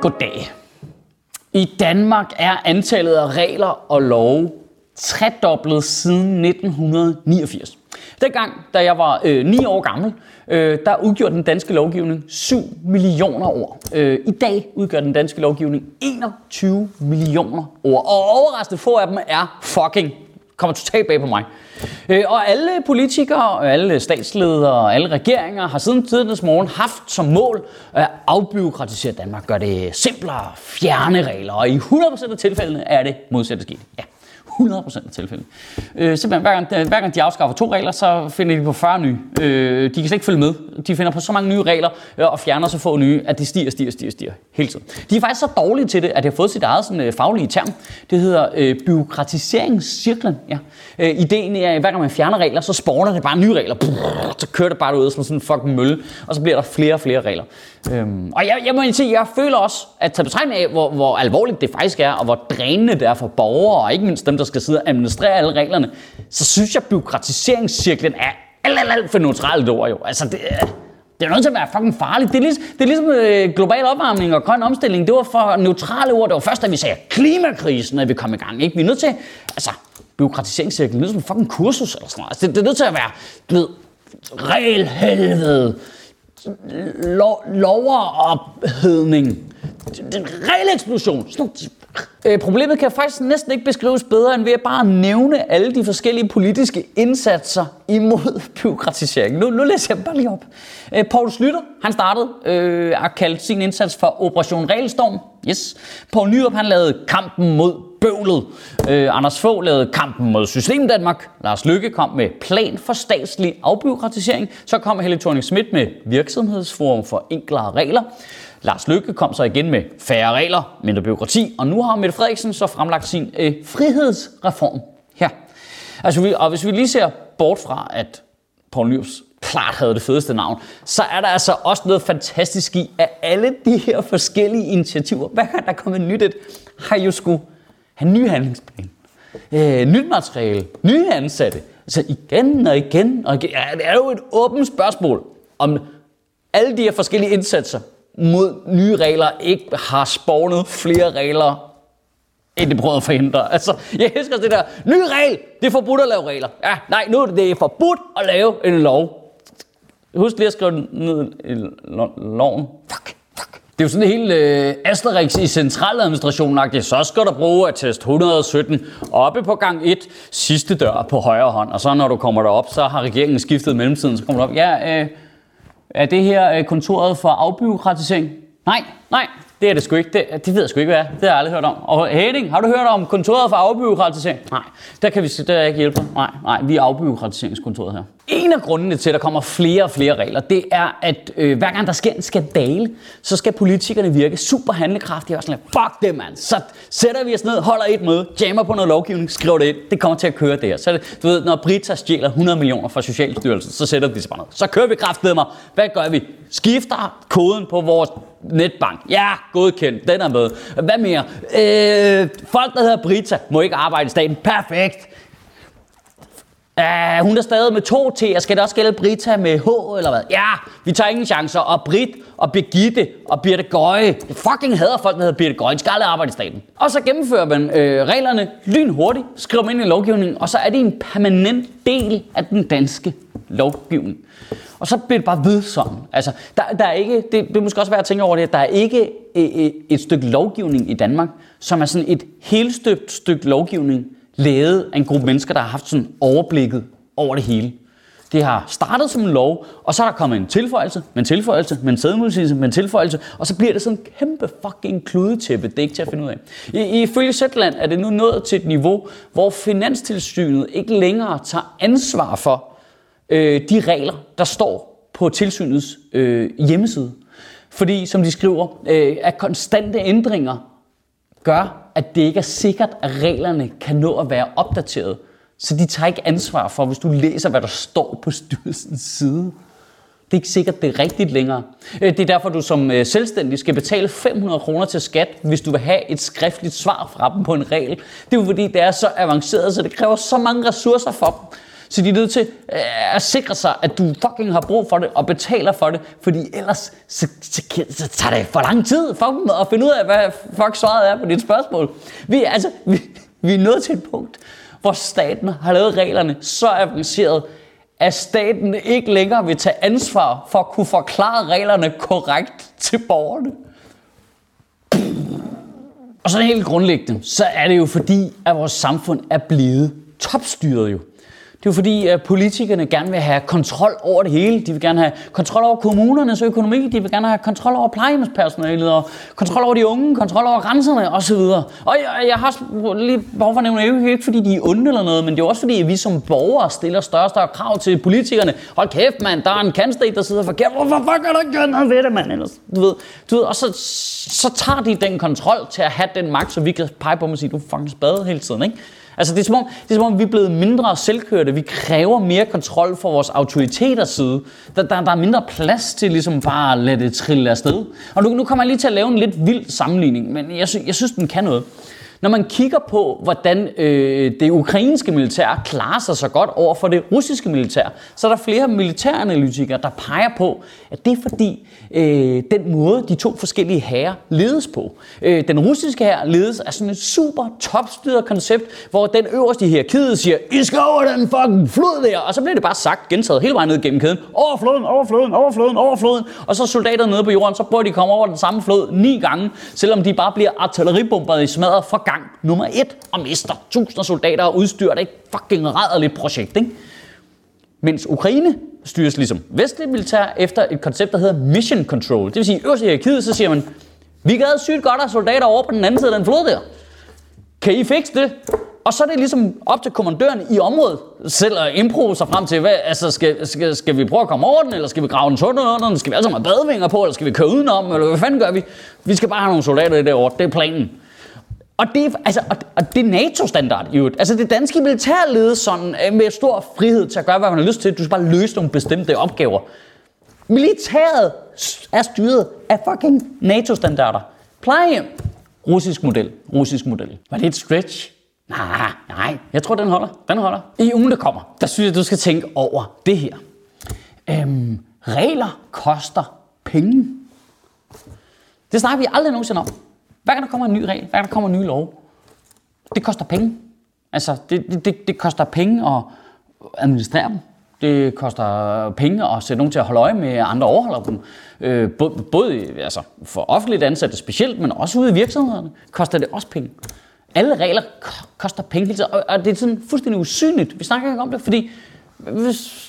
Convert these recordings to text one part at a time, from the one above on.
Goddag. I Danmark er antallet af regler og love tredoblet siden 1989. Dengang, da jeg var øh, 9 år gammel, øh, der udgjorde den danske lovgivning 7 millioner ord. Øh, I dag udgør den danske lovgivning 21 millioner ord. Og overraskende få af dem er fucking kommer totalt bag på mig. Øh, og alle politikere, og alle statsledere og alle regeringer har siden tidens morgen haft som mål at afbyråkratisere Danmark, gøre det simplere, fjerne regler, og i 100% af tilfældene er det modsatte sket. Ja. 100% af tilfælde. Øh, simpelthen, hver gang, hver gang de afskaffer to regler, så finder de på 40 nye. Øh, de kan slet ikke følge med. De finder på så mange nye regler øh, og fjerner så få nye, at det stiger, stiger, stiger, stiger hele tiden. De er faktisk så dårlige til det, at det har fået sit eget sådan, øh, faglige term. Det hedder øh, byråkratiseringscirklen. Ja. Øh, ideen er, at hver gang man fjerner regler, så spawner det bare nye regler. Brrr, så kører det bare ud som sådan en fucking mølle, og så bliver der flere og flere regler. Øhm, og jeg, jeg må sige, jeg føler også, at tage betragtning af, hvor, hvor alvorligt det faktisk er, og hvor drænende det er for borgere, og ikke mindst dem, der skal sidde og administrere alle reglerne, så synes jeg, at byråkratiseringscirklen er alt, alt, alt for neutralt ord jo. Altså, det, det er nødt til at være fucking farligt. Det er ligesom, det er ligesom øh, global opvarmning og grøn omstilling. Det var for neutrale ord. Det var først, da vi sagde klimakrisen, at vi kom i gang. Ikke? Vi er nødt til, altså, byråkratiseringscirklen, det er som en fucking kursus eller sådan noget. Altså, det, det er nødt til at være, du ved, regelhelvede, lo- loverophedning, en reel Øh, problemet kan faktisk næsten ikke beskrives bedre, end ved at bare nævne alle de forskellige politiske indsatser imod byråkratisering. Nu, nu læser jeg bare lige op. Øh, Poul Slytter, han startede øh, at kalde sin indsats for Operation Regelstorm. Yes. Poul Nyrup, han lavede kampen mod bøvlet. Øh, Anders Fogh lavede kampen mod System Danmark. Lars Lykke kom med plan for statslig afbyråkratisering. Så kom Helle thorning Schmidt med virksomhedsforum for enklere regler. Lars Løkke kom så igen med færre regler, mindre byråkrati, og nu har Mette Frederiksen så fremlagt sin øh, frihedsreform her. Altså, vi, og hvis vi lige ser bort fra, at Poul Nyrups klart havde det fedeste navn, så er der altså også noget fantastisk i, at alle de her forskellige initiativer, hver gang der kommer nyt et, har jo skulle have ny handlingsplan, øh, nyt materiale, nye ansatte. Altså igen og igen og igen. Ja, det er jo et åbent spørgsmål, om alle de her forskellige indsatser mod nye regler ikke har spawnet flere regler, end det prøvede at forhindre. Altså, jeg elsker det der, ny regel, det er forbudt at lave regler. Ja, nej, nu er det, det er forbudt at lave en lov. Husk lige at skrive den ned i loven. Fuck, fuck. Det er jo sådan en helt øh, Asterix i centraladministrationen Så skal du bruge at test 117 oppe på gang 1, sidste dør på højre hånd. Og så når du kommer derop, så har regeringen skiftet mellemtiden, så kommer du op. Ja, øh, er det her øh, kontoret for afbyråkratisering? Nej, nej, det er det sgu ikke. Det, det ved jeg sgu ikke, hvad er. Det har jeg aldrig hørt om. Og Henning, har du hørt om kontoret for afbyråkratisering? Nej, der kan vi der ikke hjælpe. Nej, nej, vi er afbyråkratiseringskontoret her. En af grundene til, at der kommer flere og flere regler, det er, at øh, hver gang der sker en skandale, så skal politikerne virke super handlekraftige og sådan lidt, fuck det mand, så sætter vi os ned, holder et møde, jammer på noget lovgivning, skriver det ind, det kommer til at køre der. Så du ved, når Brita stjæler 100 millioner fra Socialstyrelsen, så sætter de sig bare ned. Så kører vi kraftedeme mig. Hvad gør vi? Skifter koden på vores netbank. Ja, godkendt, den er med. Hvad mere? Øh, folk, der hedder Brita, må ikke arbejde i staten. Perfekt. Uh, hun er stadig med to T, skal det også gælde Brita med H, eller hvad? Ja, vi tager ingen chancer. Og Brit, og Birgitte, og Birte Gøje. Jeg fucking hader folk, der hedder Birte Gøje. De skal aldrig arbejde i staten. Og så gennemfører man øh, reglerne lynhurtigt, skriver dem ind i lovgivningen, og så er det en permanent del af den danske lovgivning. Og så bliver det bare ved sådan. Altså, der, der er ikke, det, det er måske også værd at tænke over det, at der er ikke et, et stykke lovgivning i Danmark, som er sådan et helstøbt stykke lovgivning, lavet af en gruppe mennesker, der har haft sådan overblikket over det hele. Det har startet som en lov, og så er der kommet en tilføjelse, med en tilføjelse, med en sædmodsigelse, med en tilføjelse, og så bliver det sådan en kæmpe fucking kludetæppe. Det er ikke til at finde ud af. I, ifølge Zetland er det nu nået til et niveau, hvor Finanstilsynet ikke længere tager ansvar for øh, de regler, der står på tilsynets øh, hjemmeside. Fordi, som de skriver, øh, at konstante ændringer gør, at det ikke er sikkert, at reglerne kan nå at være opdateret. Så de tager ikke ansvar for, hvis du læser, hvad der står på styrelsens side. Det er ikke sikkert, det er rigtigt længere. Øh, det er derfor, du som øh, selvstændig skal betale 500 kroner til skat, hvis du vil have et skriftligt svar fra dem på en regel. Det er jo fordi, det er så avanceret, så det kræver så mange ressourcer for dem. Så de er nødt til øh, at sikre sig, at du fucking har brug for det og betaler for det, fordi ellers så, så, så tager det for lang tid for dem at finde ud af, hvad fuck svaret er på dit spørgsmål. Vi, altså, vi, vi er nået til et punkt, hvor staten har lavet reglerne så avanceret, at staten ikke længere vil tage ansvar for at kunne forklare reglerne korrekt til borgerne. Og så helt grundlæggende, så er det jo fordi, at vores samfund er blevet topstyret jo. Det er jo fordi, at politikerne gerne vil have kontrol over det hele. De vil gerne have kontrol over kommunernes økonomi. De vil gerne have kontrol over plejehjemspersonalet og kontrol over de unge, kontrol over grænserne osv. Og jeg, jeg har lige behov for at nævne, det ikke fordi, de er onde eller noget, men det er også fordi, at vi som borgere stiller større og større krav til politikerne. Hold kæft, mand, der er en kandidat, der sidder forkert. Hvorfor fuck er der ikke gjort noget ved det, mand? Ellers? Du ved, du ved, og så, så tager de den kontrol til at have den magt, så vi kan pege på dem og sige, du er fucking spade hele tiden, ikke? Altså det er, som om, det er som om, vi er blevet mindre selvkørte. Vi kræver mere kontrol for vores autoriteters side. Der, der, der er mindre plads til ligesom bare at lade det trille afsted. Og nu, nu kommer jeg lige til at lave en lidt vild sammenligning, men jeg, jeg synes, den kan noget. Når man kigger på, hvordan øh, det ukrainske militær klarer sig så godt over for det russiske militær, så er der flere militæranalytikere, der peger på, at det er fordi øh, den måde, de to forskellige hære ledes på. Øh, den russiske hær ledes af sådan et super topstyret koncept, hvor den øverste i hierarkiet siger, I skal over den fucking flod der, og så bliver det bare sagt, gentaget hele vejen ned gennem kæden, over floden, over floden, over floden, over floden, og så soldaterne nede på jorden, så prøver de at komme over den samme flod ni gange, selvom de bare bliver artilleribomberet i smadret fra gang nummer et og mister tusinder soldater og udstyr. Det er et fucking rædderligt projekt, ikke? Mens Ukraine styres ligesom vestligt militær efter et koncept, der hedder mission control. Det vil sige, øverst i hierarkiet, så siger man, vi gad sygt godt af soldater over på den anden side af den flod der. Kan I fikse det? Og så er det ligesom op til kommandøren i området selv at improve sig frem til, hvad, altså skal, skal, skal vi prøve at komme over den, eller skal vi grave en tunnel under den, skal vi altså have badevinger på, eller skal vi køre udenom, eller hvad fanden gør vi? Vi skal bare have nogle soldater i det år, det er planen. Og det, altså, og, og det er NATO-standard i øvrigt. Altså det danske militær ledes sådan øh, med stor frihed til at gøre, hvad man har lyst til. Du skal bare løse nogle bestemte opgaver. Militæret er styret af fucking NATO-standarder. Plejehjem. Russisk model. Russisk model. Var det et stretch? Nej, nej. Jeg tror, den holder. Den holder. I ugen, der kommer, der synes jeg, du skal tænke over det her. Øhm, regler koster penge. Det snakker vi aldrig nogensinde om. Hver gang der kommer en ny regel, hver gang der kommer en ny lov, det koster penge. Altså, det, det, det koster penge at administrere dem. Det koster penge at sætte nogen til at holde øje med, at andre overholder dem. Øh, både, både altså for offentligt ansatte specielt, men også ude i virksomhederne, koster det også penge. Alle regler koster penge hele tiden, og det er sådan fuldstændig usynligt. Vi snakker ikke om det, fordi hvis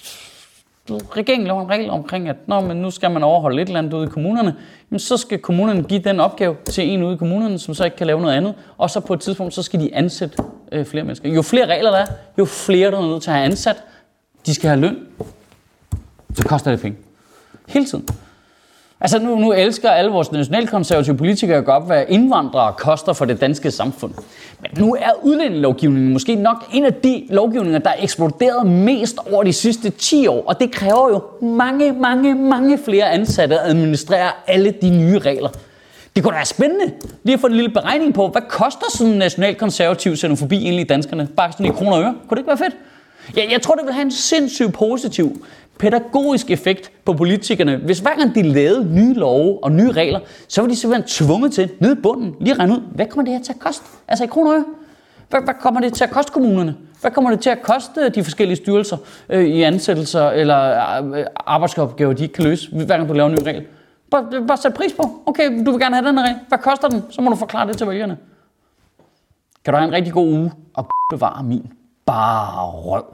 regeringen laver en regel omkring, at når man nu skal man overholde et eller andet ude i kommunerne, jamen, så skal kommunerne give den opgave til en ude i kommunerne, som så ikke kan lave noget andet. Og så på et tidspunkt, så skal de ansætte øh, flere mennesker. Jo flere regler der er, jo flere der er nødt til at have ansat. De skal have løn. Så koster det penge. Hele tiden. Altså nu, nu elsker alle vores nationalkonservative politikere at hvad indvandrere koster for det danske samfund. Men nu er udlændingelovgivningen måske nok en af de lovgivninger, der er eksploderet mest over de sidste 10 år. Og det kræver jo mange, mange, mange flere ansatte at administrere alle de nye regler. Det kunne da være spændende lige at få en lille beregning på, hvad koster sådan en nationalkonservativ xenofobi egentlig danskerne? Bare sådan i kroner og øre. Kunne det ikke være fedt? Ja, jeg tror, det vil have en sindssygt positiv pædagogisk effekt på politikerne. Hvis hver gang de lavede nye love og nye regler, så var de simpelthen tvunget til, nede i bunden, lige at regne ud, hvad kommer det her til at koste? Altså i kroner og hvad, hvad kommer det til at koste kommunerne? Hvad kommer det til at koste øh, de forskellige styrelser øh, i ansættelser eller øh, arbejdsopgaver, de ikke kan løse, hver gang du laver en ny regel? Bare, øh, bare sæt pris på. Okay, du vil gerne have den her regel. Hvad koster den? Så må du forklare det til vælgerne. Kan du have en rigtig god uge og bevare min bare røv.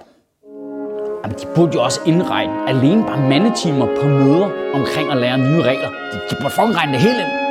Jamen, de burde jo også indregne alene bare mandetimer på møder omkring at lære nye regler. De, de burde fucking regne det hele ind.